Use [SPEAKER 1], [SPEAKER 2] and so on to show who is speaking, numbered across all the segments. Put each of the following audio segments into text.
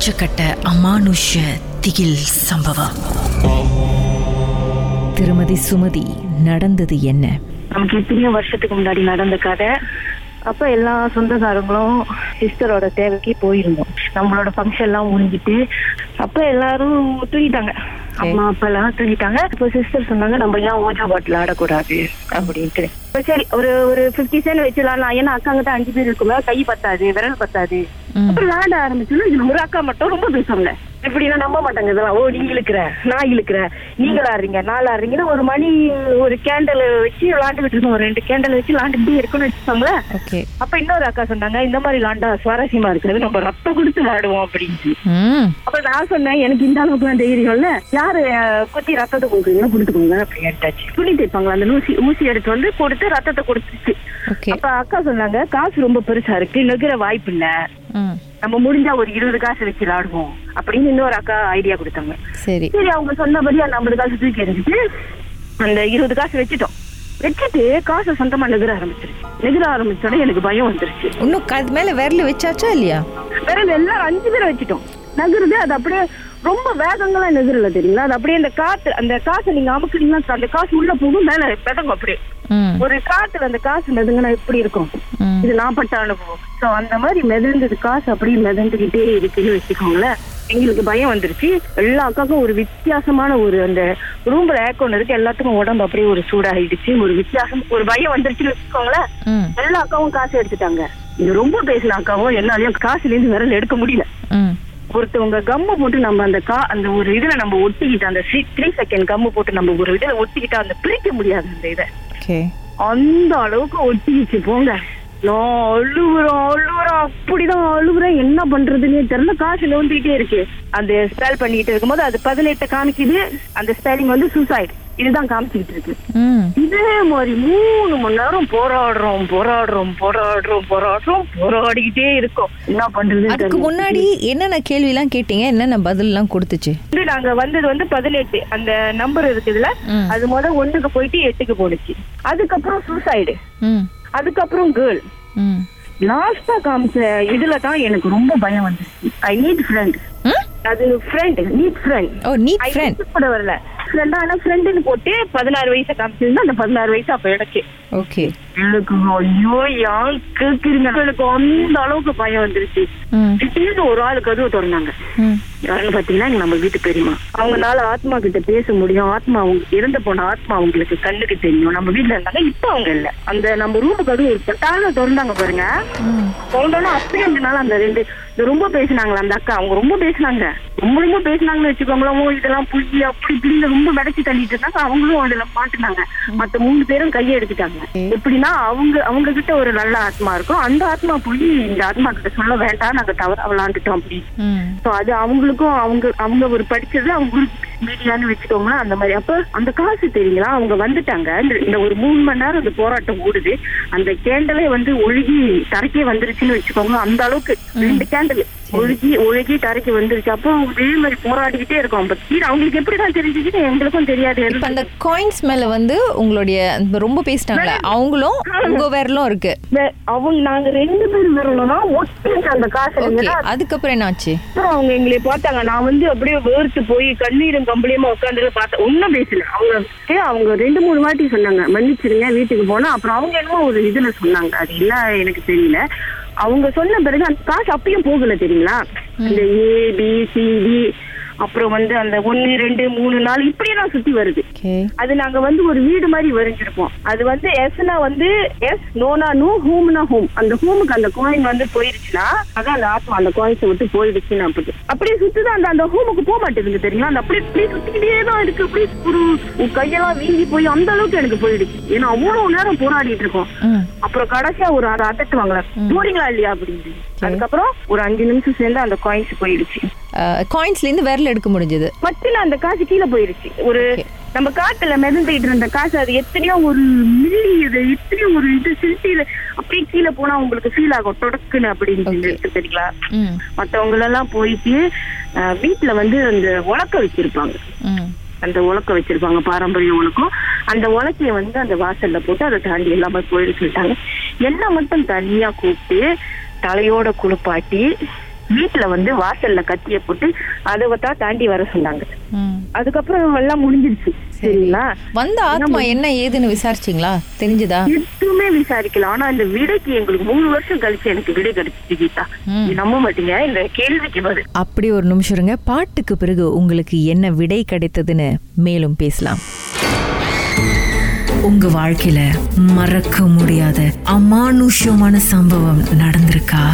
[SPEAKER 1] உச்சக்கட்ட அமானுஷ திகில் சம்பவம்.
[SPEAKER 2] திருமதி சுமதி நடந்தது என்ன?
[SPEAKER 3] நமக்கு எத்தனையோ வருஷத்துக்கு முன்னாடி நடந்த கதை. அப்ப எல்லா சொந்தக்காரங்களும் சிஸ்டரோட தேவைக்கு போயிருந்தோம். நம்மளோட ஃபங்க்ஷன் எல்லாம் முடிஞ்சிட்டு அப்ப எல்லாரும் தூங்கிட்டாங்க. அம்மா அப்பா எல்லாம் தூங்கிட்டாங்க. இப்ப சிஸ்டர் சொன்னாங்க நம்ம ஏன் ஓஜா பாட்டில் ஆடக்கூடாது அப்படின்ட்டு. இப்ப சரி ஒரு ஒரு பிப்டி சென்ட் வச்சுலாம் ஏன்னா அக்காங்க தான் அஞ்சு பேர் இருக்குமே கை பத்தாது விரல் பத்தாது. அப்புறம் விளாட ஆரம்பிச்சோன்னா இதுல ஒரு அக்கா மட்டும் ரொம்ப பேசுவாங்க இப்படின்னா நம்ப மாட்டாங்க இதெல்லாம். ஓ நீ இழுக்கிற நான் இழுக்கிறேன் நீங்க ஆடுறீங்க நான் ஆடுறீங்கன்னு ஒரு மணி ஒரு கேண்டல் வச்சு விளாண்டுகிட்டு இருக்கோம் ஒரு ரெண்டு கேண்டல் வச்சு விளாண்டுக்கிட்டே இருக்குன்னு வச்சுக்கோங்களேன். அப்ப இன்னொரு அக்கா சொன்னாங்க இந்த மாதிரி விளாண்டா சுவாரஸ்யமா இருக்குது நம்ம ரத்தம் கொடுத்து விளாடுவோம் அப்படின்னு அப்ப நான் சொன்னேன் எனக்கு இந்த அளவுக்கு எல்லாம் தைரியம் இல்ல. யாரு குத்தி ரத்தத்தை கொடுக்குறீங்க கொடுத்துக்கோங்க அப்படின்னு எடுத்தாச்சு துணி தைப்பாங்களா அந்த ஊசி ஊசி எடுத்து வந்து கொடுத்து ரத்தத்தை கொடுத்துச்சு. அப்ப அக்கா சொன்னாங்க காசு ரொம்ப பெருசா இருக்கு நெகிற வாய்ப்பு இல்ல. நம்ம முடிஞ்சா ஒரு இருபது காசு வச்சு விளாடுவோம். அப்படின்னு இன்னொரு அக்கா ஐடியா கொடுத்தாங்க.
[SPEAKER 2] சரி.
[SPEAKER 3] சரி அவங்க சொன்னபடி அந்த ஐம்பது காசு தூக்கி எறிஞ்சிட்டு அந்த இருபது காசு வச்சுட்டோம். வச்சுட்டு காசை சொந்தமா நெகிர ஆரம்பிச்சிருச்சு. நெகிர ஆரம்பிச்சோட எனக்கு பயம் வந்துருச்சு.
[SPEAKER 2] இன்னும் அது மேல விரல் வச்சாச்சா இல்லையா?
[SPEAKER 3] விரல் எல்லாம் அஞ்சு பேரை வச்சுட்டோம். நகருது அது அப்படியே ரொம்ப வேகங்களா நெகிரல தெரியுங்களா? அது அப்படியே அந்த காத்து அந்த காசை நீங்க அமுக்குறீங்கன்னா அந்த காசு உள்ள போகும் மேல மிதங்கும் அப்படியே. ஒரு காத்துல அந்த காசு மிதங்கினா எப்படி இருக்கும். இது நான் பட்ட அனுபவம். சோ அந்த மாதிரி மிதந்தது காசு அப்படியே மிதந்துகிட்டே இருக்குன்னு வச்சுக்கோங்களேன். எங்களுக்கு பயம் வந்துருச்சு. எல்லா அக்காக்கும் ஒரு வித்தியாசமான ஒரு அந்த ரூம்ல ஏக்கொண்டு இருக்கு. எல்லாத்துக்கும் உடம்பு அப்படியே ஒரு சூடாயிடுச்சு. ஒரு வித்தியாசம் ஒரு பயம் வந்துருச்சுன்னு வச்சுக்கோங்களேன். எல்லா அக்காவும் காசு எடுத்துட்டாங்க. இது ரொம்ப பேசின அக்காவும் என்னாலயும் காசுல இருந்து விரல் எடுக்க முடியல. ஒருத்தவங்க கம்மு போட்டு நம்ம அந்த கா அந்த ஒரு இதுல நம்ம ஒட்டிக்கிட்டு அந்த த்ரீ செகண்ட் கம்மு போட்டு நம்ம ஒரு இதுல ஒட்டிக்கிட்டு அந்த பிரிக்க முடியாது அந்த இதை. அந்த அளவுக்கு ஒட்டிக்கிச்சு போங்க. நான் அழுகுறேன் அழுகுறேன் அப்படிதான் அழுகுறேன். என்ன பண்றதுன்னே தெரியல. காசு நோண்டிக்கிட்டே இருக்கு. அந்த ஸ்பெல் பண்ணிக்கிட்டு இருக்கும்போது அது பதினெட்டு காமிக்குது. அந்த ஸ்பெல்லிங் வந்து சூசைட் இதுதான் காமிச்சுக்கிட்டு இருக்கு. இதே மாதிரி மூணு மணி நேரம் போராடுறோம் போராடுறோம் போராடுறோம் போராடுறோம் போராடிக்கிட்டே இருக்கோம். என்ன பண்றது
[SPEAKER 2] அதுக்கு முன்னாடி என்னென்ன கேள்விலாம் கேட்டீங்க? என்னென்ன பதில்லாம் கொடுத்துச்சு?
[SPEAKER 3] வந்து நாங்க வந்தது வந்து பதினெட்டு. அந்த நம்பர் இருக்குதுல. அது முத ஒண்ணுக்கு போயிட்டு எட்டுக்கு போடுச்சு அதுக்கப்புறம் சூசைடு அதுக்கப்புறம் கேர்ள் லாஸ்டா காமிச்ச இதுல தான் எனக்கு ரொம்ப பயம் வந்துச்சு. ஐ நீட் ஃப்ரெண்ட் அது ஃப்ரெண்ட் நீட் ஃப்ரெண்ட்
[SPEAKER 2] ஓ நீட் ஃப்ரெண்ட்
[SPEAKER 3] கூட வரல. ஃப்ரெண்டா ஆனா ஃப்ரெண்டுன்னு போட்டு பதினாறு வயசை காமிச்சிருந்தா அந்த பதினாறு வயசு அப்ப எனக்கு.
[SPEAKER 2] ஓகே.
[SPEAKER 3] எனக்கு ஐயோ யார் கேக்குறீங்க? எனக்கு அந்த அளவுக்கு பயம் வந்துருச்சு. திடீர்னு ஒரு ஆளு கதவு திறந்தாங்க.
[SPEAKER 2] ம்.
[SPEAKER 3] யாருன்னு பாத்தீங்கன்னா நம்ம வீட்டு பெரியமா அவங்கனால ஆத்மா கிட்ட பேச முடியும். ஆத்மா அவங்க இறந்து போன ஆத்மா அவங்களுக்கு கண்ணுக்கு தெரியும். நம்ம வீட்டுல இருந்தாங்க இப்ப அவங்க இல்ல. அந்த நம்ம ரூமு கதவு ஒரு பட்டால திறந்தாங்க பாருங்க. திறந்தோன்னா அப்படியே இருந்தனால அந்த ரெண்டு ரொம்ப பேசினாங்களா அந்த அக்கா. அவங்க ரொம்ப பேசினாங்க. ரொம்ப ரொம்ப பேசினாங்கன்னு வச்சுக்கோங்களேன். ஓ இதெல்லாம் புள்ளி அப்படி இப்படின்னு ரொம்ப விடச்சி தள்ளிட்டு இருந்தாங்க. அவங்களும் அதுல மாட்டுனாங்க. மத்த மூணு பேரும் கையை எடுத்துட்டாங்க. எப்படின்னா அவங்க அவங்க கிட்ட ஒரு நல்ல ஆத்மா இருக்கும். அந்த ஆத்மா போய் இந்த ஆத்மா கிட்ட சொல்ல வேண்டாம். நாங்க தவறா விளாண்டுட்டோம் அப்படி சோ அது அவங்களுக்கும் அவங்க அவங்க ஒரு படிச்சது அவங்களுக்கு மீடியான்னு வச்சுக்கோங்களேன் அந்த மாதிரி. அப்ப அந்த காசு தெரியுங்களா? அவங்க வந்துட்டாங்க. இந்த- இந்த ஒரு மூணு மணி நேரம் அந்த போராட்டம் ஓடுது. அந்த கேண்டலே வந்து ஒழுகி தரைக்கே வந்துருச்சுன்னு வச்சுக்கோங்க. அந்த அளவுக்கு ரெண்டு கேண்டல் ஒழுகி ஒழுகி தரைக்கு வந்துருச்சு. அப்போ அவங்க இதே மாதிரி போராடிக்கிட்டே இருக்கோம். அப்ப கீழே அவங்களுக்கு எப்படிதான் தெரிஞ்சுச்சு? எங்களுக்கும் தெரியாது.
[SPEAKER 2] அந்த காயின்ஸ் மேல வந்து உங்களுடைய ரொம்ப பேசிட்டாங்களே அவங்களும் உங்க விரலும் இருக்கு.
[SPEAKER 3] அவங்க நாங்க ரெண்டு பேரும் வரணும்னா ஒட்டி அந்த காசு
[SPEAKER 2] அதுக்கப்புறம் என்னாச்சு?
[SPEAKER 3] அப்புறம் அவங்க எங்களை பார்த்தாங்க. நான் வந்து அப்படியே வேர்த்து போய் கண்ணீரும் கம்பளியமா உட்காந்து பார்த்தேன். ஒன்னும் பேசல. அவங்க அவங்க ரெண்டு மூணு வாட்டி சொன்னாங்க. மன்னிச்சிருங்க வீட்டுக்கு போனா. அப்புறம் அவங்க என்னமோ ஒரு இதுல சொன்னாங்க. அது இல்ல எனக்கு தெரியல. அவங்க சொன்ன பிறகு அந்த காசு அப்பயும் போகல தெரியுங்களா? இந்த ஏ பி சி டி அப்புறம் வந்து அந்த ஒன்னு ரெண்டு மூணு நாலு இப்படியெல்லாம் சுத்தி வருது. அது நாங்க வந்து ஒரு வீடு மாதிரி வரைஞ்சிருப்போம். அது வந்து எஸ்னா வந்து எஸ் நோனா நோ ஹோம்னா ஹோம் அந்த ஹோமுக்கு அந்த கோயின் வந்து போயிருச்சுன்னா அதான் அந்த ஆத்மா அந்த கோயின்ஸை விட்டு போயிடுச்சுன்னு அப்படி அப்படியே சுத்துதான் அந்த அந்த ஹோமுக்கு போக மாட்டேங்குது தெரியுமா அந்த அப்படியே அப்படியே சுத்திக்கிட்டே தான் இருக்கு. அப்படியே ஒரு கையெல்லாம் வீங்கி போய் அந்த அளவுக்கு எனக்கு போயிடுச்சு. ஏன்னா அவ்வளவு நேரம் போராடிட்டு இருக்கோம். அப்புறம் கடைசியா ஒரு அதை அதட்டுவாங்களா போறீங்களா இல்லையா அப்படின்னு அதுக்கப்புறம் ஒரு அஞ்சு நிமிஷம் சேர்ந்து அந்த காயின்ஸ் போயிடுச்சு.
[SPEAKER 2] காயின்ஸ்ல இருந்து விரல் எடுக்க முடிஞ்சது.
[SPEAKER 3] மட்டும் அந்த காசு கீழே போயிருச்சு. ஒரு. நம்ம காட்டுல மிதந்துட்டு இருந்த காசு அது எத்தனையோ ஒரு மில்லி இது எத்தனையோ ஒரு இது சில்ட்டியில அப்படியே கீழே போனா உங்களுக்கு ஃபீல் ஆகும். தொடக்குன்னு அப்படின்னு
[SPEAKER 2] Okay.
[SPEAKER 3] இருக்கு தெரியுங்களா?
[SPEAKER 2] ம்.
[SPEAKER 3] மத்தவங்க எல்லாம் போயிட்டு வீட்டுல வந்து அந்த உலக்க வச்சிருப்பாங்க. அந்த உலக்க வச்சிருப்பாங்க பாரம்பரிய உலக்கம். அந்த உலக்கைய வந்து அந்த வாசல்ல போட்டு அதை தாண்டி எல்லாமே போயிட சொல்லிட்டாங்க என்ன மட்டும் தனியா கூப்பிட்டு தலையோட குளிப்பாட்டி வீட்டுல வந்து வாசல்ல கத்திய போட்டு அதை தான் தாண்டி வர சொன்னாங்க. அதுக்கப்புறம் எல்லாம் முடிஞ்சிருச்சு சரிங்களா?
[SPEAKER 2] வந்த ஆத்மா என்ன ஏதுன்னு விசாரிச்சிங்களா? தெரிஞ்சுதா?
[SPEAKER 3] எதுவுமே விசாரிக்கல. ஆனா இந்த விடைக்கு எங்களுக்கு மூணு வருஷம் கழிச்சு எனக்கு விடை கிடைச்சிச்சு கீதா. நம்ப மாட்டீங்க. இந்த கேள்விக்கு பதில்.
[SPEAKER 2] அப்படி ஒரு நிமிஷம் இருங்க. பாட்டுக்கு பிறகு உங்களுக்கு என்ன விடை கிடைத்ததுன்னு மேலும் பேசலாம்.
[SPEAKER 1] உங்க வாழ்க்கையில மறக்க முடியாத அமானுஷ்யமான சம்பவம் நடந்திருக்கா?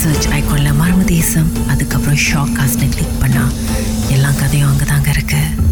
[SPEAKER 1] சர்ச் ஐக்கோனில் மர்ம தேசம் அதுக்கப்புறம் ஷாக் காஸ்ட்னு கிளிக் பண்ணா எல்லா கதையும் அங்கே தாங்க இருக்குது